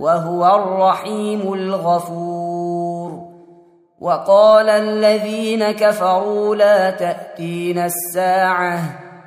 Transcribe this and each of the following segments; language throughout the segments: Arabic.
وهو الرحيم الغفور. وقال الذين كفروا لا تاتين الساعة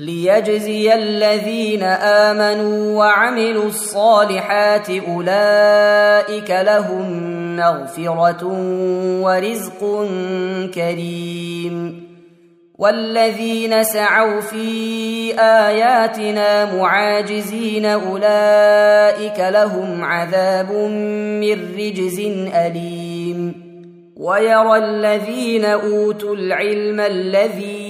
ليجزي الذين آمنوا وعملوا الصالحات أولئك لهم مغفرة ورزق كريم. والذين سعوا في آياتنا معاجزين أولئك لهم عذاب من رجز أليم. ويرى الذين أوتوا العلم الذي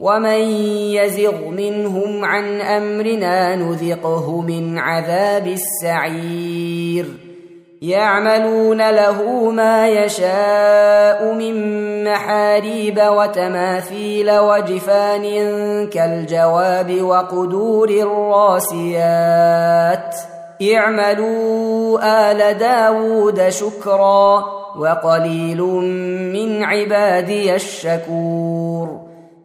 ومن يزغ منهم عن امرنا نذقه من عذاب السعير يعملون له ما يشاء من محاريب وتماثيل وجفان كالجواب وقدور الراسيات اعملوا ال داود شكرا وقليل من عبادي الشكور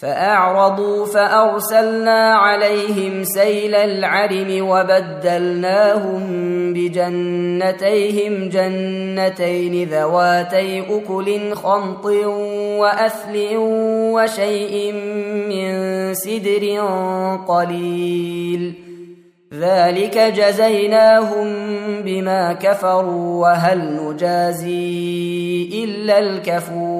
فأعرضوا فأرسلنا عليهم سيل العرم وبدلناهم بجنتيهم جنتين ذواتي أكل خمط وأثل وشيء من سدر قليل ذلك جزيناهم بما كفروا وهل نجازي إلا الكفور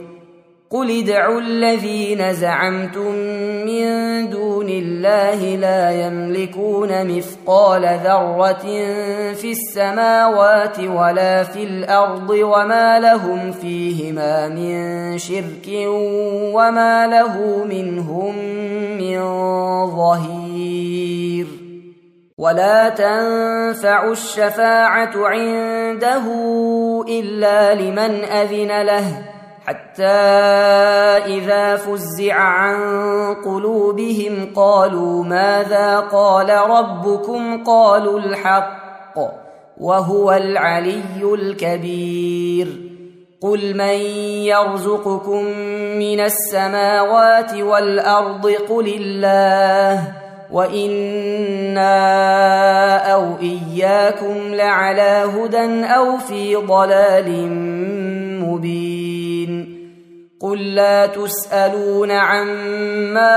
قل ادعوا الذين زعمتم من دون الله لا يملكون مثقال ذره في السماوات ولا في الأرض وما لهم فيهما من شرك وما له منهم من ظهير ولا تنفع الشفاعه عنده الا لمن اذن له حتى إذا فزع عن قلوبهم قالوا ماذا قال ربكم؟ قالوا الحق وهو العلي الكبير. قل من يرزقكم من السماوات والأرض؟ قل الله. وأنا أو اياكم لعلى هدى أو في ضلال مبين قل لا تسالون عما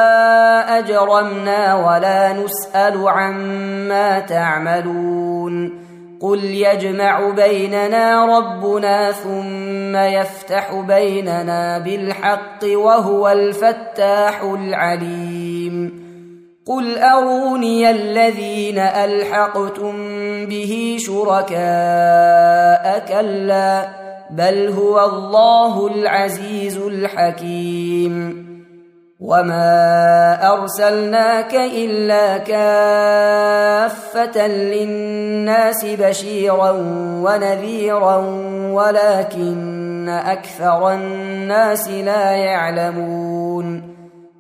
اجرمنا ولا نسال عما تعملون قل يجمع بيننا ربنا ثم يفتح بيننا بالحق وهو الفتاح العليم قل اروني الذين الحقتم به شركاء كلا بل هو الله العزيز الحكيم وما ارسلناك الا كافه للناس بشيرا ونذيرا ولكن أكثر الناس لا يعلمون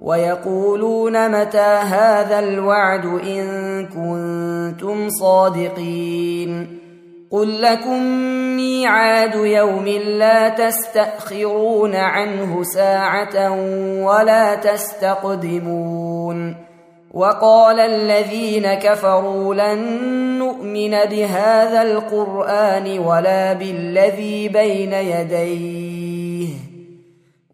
ويقولون متى هذا الوعد إن كنتم صادقين قل لكم ميعاد يوم لا تستأخرون عنه ساعة ولا تستقدمون وقال الذين كفروا لن نؤمن بهذا القرآن ولا بالذي بين يديه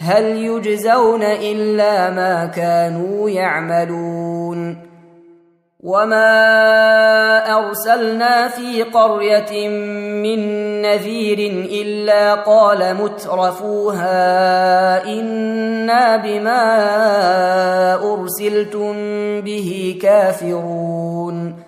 هل يجزون إلا ما كانوا يعملون وما أرسلنا في قرية من نذير إلا قال مترفوها إنا بما أرسلتم به كافرون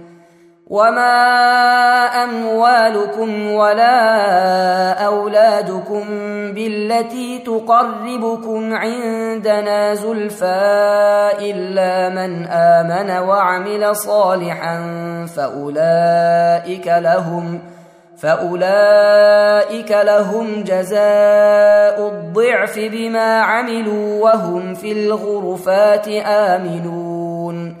وما اموالكم ولا اولادكم بالتي تقربكم عندنا زلفى الا من امن وعمل صالحا فاولئك لهم فاولئك لهم جزاء الضعف بما عملوا وهم في الغرفات امنون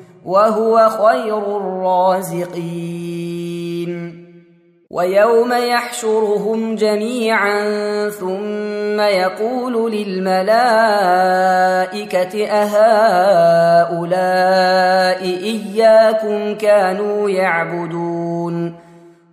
وهو خير الرازقين. ويوم يحشرهم جميعا ثم يقول للملائكة أهؤلاء إياكم كانوا يعبدون.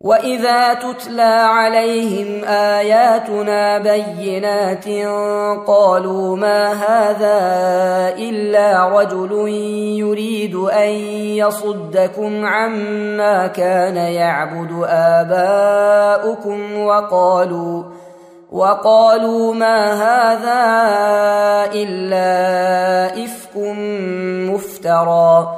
واذا تتلى عليهم اياتنا بينات قالوا ما هذا الا رجل يريد ان يصدكم عما كان يعبد اباؤكم وقالوا وقالوا ما هذا الا افك مفترى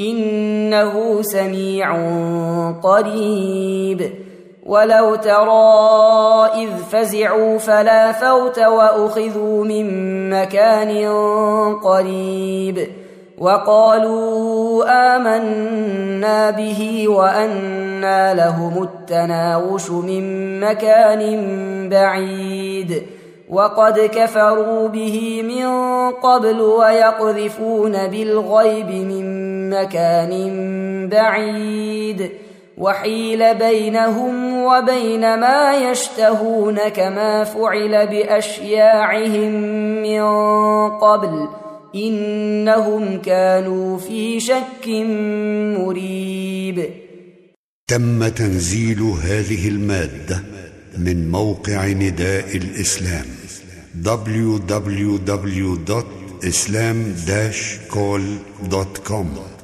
إنه سميع قريب. ولو ترى إذ فزعوا فلا فوت وأخذوا من مكان قريب. وقالوا آمنا به وانى لهم التناوش من مكان بعيد. وقد كفروا به من قبل ويقذفون بالغيب من مكان بعيد وحيل بينهم وبين ما يشتهون كما فعل بأشياعهم من قبل إنهم كانوا في شك مريب. تم تنزيل هذه المادة من موقع نداء الإسلام www.islam-call.com